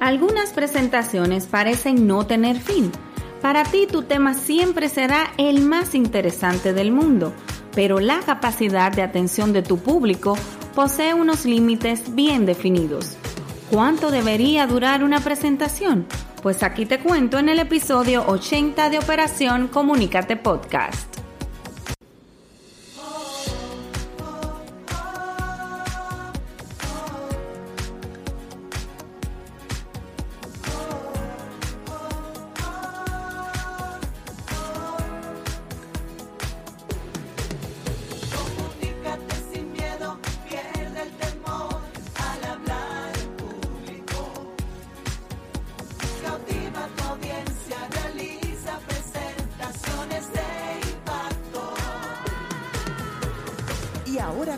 Algunas presentaciones parecen no tener fin. Para ti tu tema siempre será el más interesante del mundo, pero la capacidad de atención de tu público posee unos límites bien definidos. ¿Cuánto debería durar una presentación? Pues aquí te cuento en el episodio 80 de Operación Comunícate Podcast.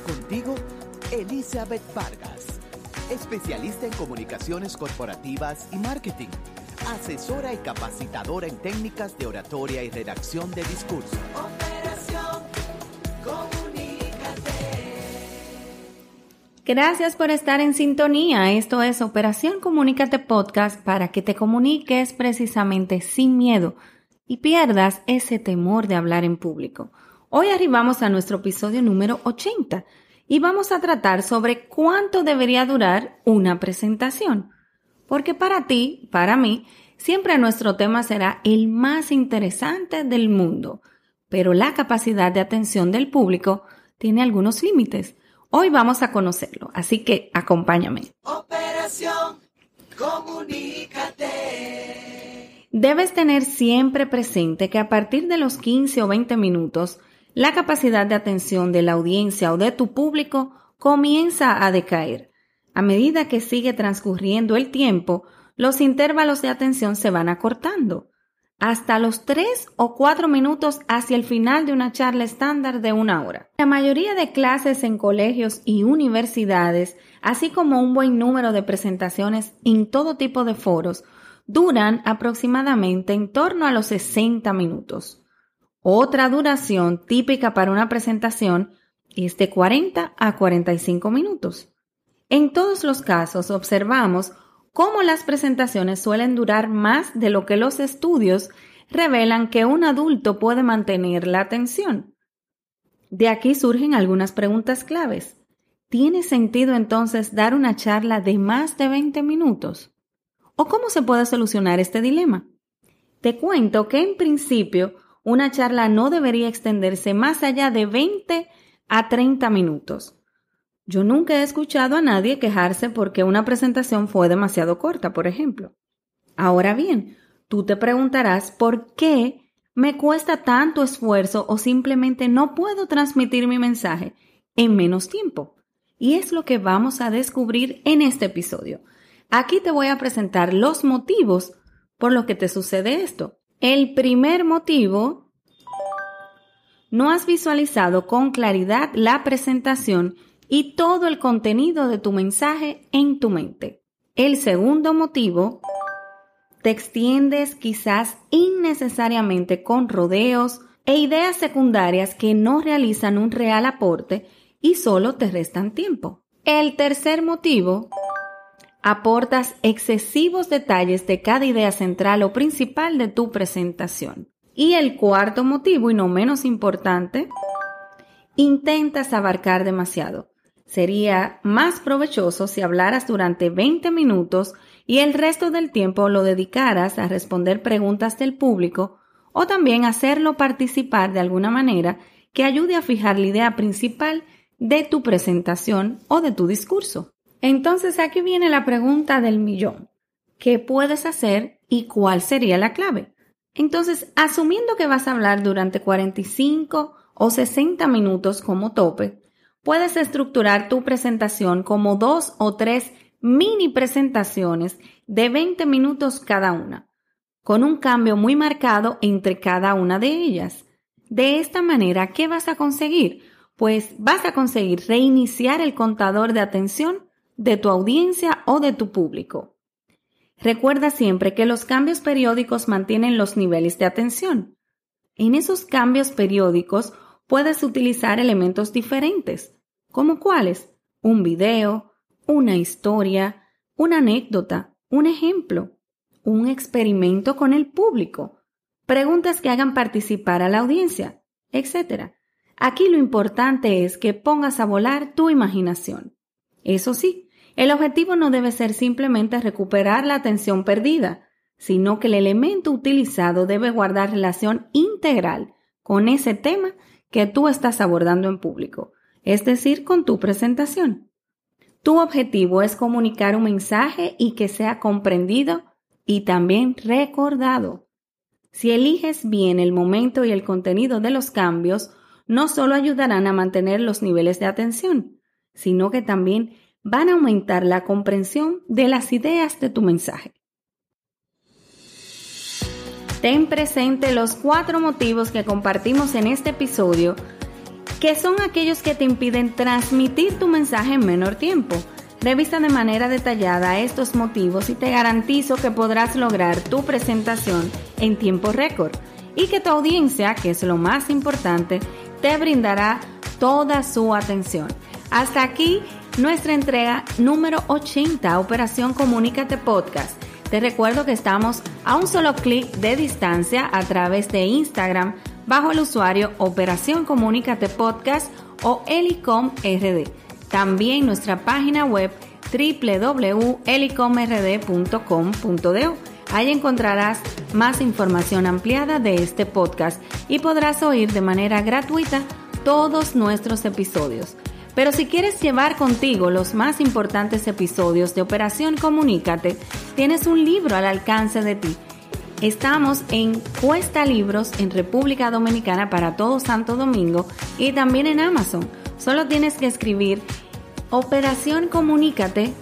Contigo, Elizabeth Vargas, especialista en comunicaciones corporativas y marketing, asesora y capacitadora en técnicas de oratoria y redacción de discurso. Operación Comunícate. Gracias por estar en sintonía. Esto es Operación Comunícate Podcast para que te comuniques precisamente sin miedo y pierdas ese temor de hablar en público. Hoy arribamos a nuestro episodio número 80 y vamos a tratar sobre cuánto debería durar una presentación. Porque para ti, para mí, siempre nuestro tema será el más interesante del mundo, pero la capacidad de atención del público tiene algunos límites. Hoy vamos a conocerlo, así que acompáñame. Operación Comunícate. Debes tener siempre presente que a partir de los 15 o 20 minutos, la capacidad de atención de la audiencia o de tu público comienza a decaer. A medida que sigue transcurriendo el tiempo, los intervalos de atención se van acortando, hasta los 3 o 4 minutos hacia el final de una charla estándar de una hora. La mayoría de clases en colegios y universidades, así como un buen número de presentaciones en todo tipo de foros, duran aproximadamente en torno a los 60 minutos. Otra duración típica para una presentación es de 40 a 45 minutos. En todos los casos observamos cómo las presentaciones suelen durar más de lo que los estudios revelan que un adulto puede mantener la atención. De aquí surgen algunas preguntas claves. ¿Tiene sentido entonces dar una charla de más de 20 minutos? ¿O cómo se puede solucionar este dilema? Te cuento que en principio una charla no debería extenderse más allá de 20 a 30 minutos. Yo nunca he escuchado a nadie quejarse porque una presentación fue demasiado corta, por ejemplo. Ahora bien, tú te preguntarás por qué me cuesta tanto esfuerzo o simplemente no puedo transmitir mi mensaje en menos tiempo. Y es lo que vamos a descubrir en este episodio. Aquí te voy a presentar los motivos por los que te sucede esto. El primer motivo, no has visualizado con claridad la presentación y todo el contenido de tu mensaje en tu mente. El segundo motivo, te extiendes quizás innecesariamente con rodeos e ideas secundarias que no realizan un real aporte y solo te restan tiempo. El tercer motivo, aportas excesivos detalles de cada idea central o principal de tu presentación. Y el cuarto motivo, y no menos importante, intentas abarcar demasiado. Sería más provechoso si hablaras durante 20 minutos y el resto del tiempo lo dedicaras a responder preguntas del público o también hacerlo participar de alguna manera que ayude a fijar la idea principal de tu presentación o de tu discurso. Entonces aquí viene la pregunta del millón. ¿Qué puedes hacer y cuál sería la clave? Entonces, asumiendo que vas a hablar durante 45 o 60 minutos como tope, puedes estructurar tu presentación como dos o tres mini presentaciones de 20 minutos cada una, con un cambio muy marcado entre cada una de ellas. De esta manera, ¿qué vas a conseguir? Pues vas a conseguir reiniciar el contador de atención de tu audiencia o de tu público. Recuerda siempre que los cambios periódicos mantienen los niveles de atención. En esos cambios periódicos puedes utilizar elementos diferentes, como cuáles, un video, una historia, una anécdota, Un ejemplo, un experimento con el público, preguntas que hagan participar a la audiencia, etc. Aquí lo importante es que pongas a volar tu imaginación. Eso sí, el objetivo no debe ser simplemente recuperar la atención perdida, sino que el elemento utilizado debe guardar relación integral con ese tema que tú estás abordando en público, es decir, con tu presentación. Tu objetivo es comunicar un mensaje y que sea comprendido y también recordado. Si eliges bien el momento y el contenido de los cambios, no solo ayudarán a mantener los niveles de atención, sino que también van a aumentar la comprensión de las ideas de tu mensaje. Ten presente los cuatro motivos que compartimos en este episodio, que son aquellos que te impiden transmitir tu mensaje en menor tiempo. Revisa de manera detallada estos motivos y te garantizo que podrás lograr tu presentación en tiempo récord y que tu audiencia, que es lo más importante, te brindará toda su atención. Hasta aquí nuestra entrega número 80, Operación Comunícate Podcast. Te recuerdo que estamos a un solo clic de distancia a través de Instagram bajo el usuario Operación Comunícate Podcast o Elicom RD. También nuestra página web www.elicomrd.com.do. Ahí encontrarás más información ampliada de este podcast y podrás oír de manera gratuita todos nuestros episodios. Pero si quieres llevar contigo los más importantes episodios de Operación Comunícate, tienes un libro al alcance de ti. Estamos en Cuesta Libros en República Dominicana para todo Santo Domingo y también en Amazon. Solo tienes que escribir Operación Comunícate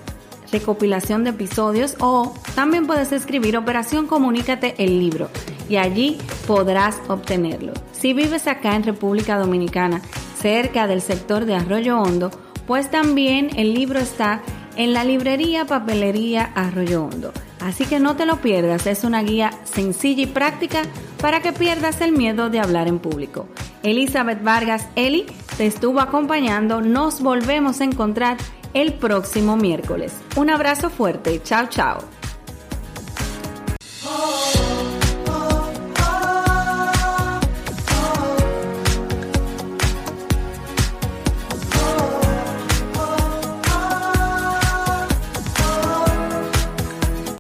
recopilación de episodios o también puedes escribir Operación Comunícate el libro y allí podrás obtenerlo. Si vives acá en República Dominicana, cerca del sector de Arroyo Hondo, pues también el libro está en la librería Papelería Arroyo Hondo. Así que no te lo pierdas, es una guía sencilla y práctica para que pierdas el miedo de hablar en público. Elizabeth Vargas Eli te estuvo acompañando, nos volvemos a encontrar el próximo miércoles. Un abrazo fuerte, chao chao.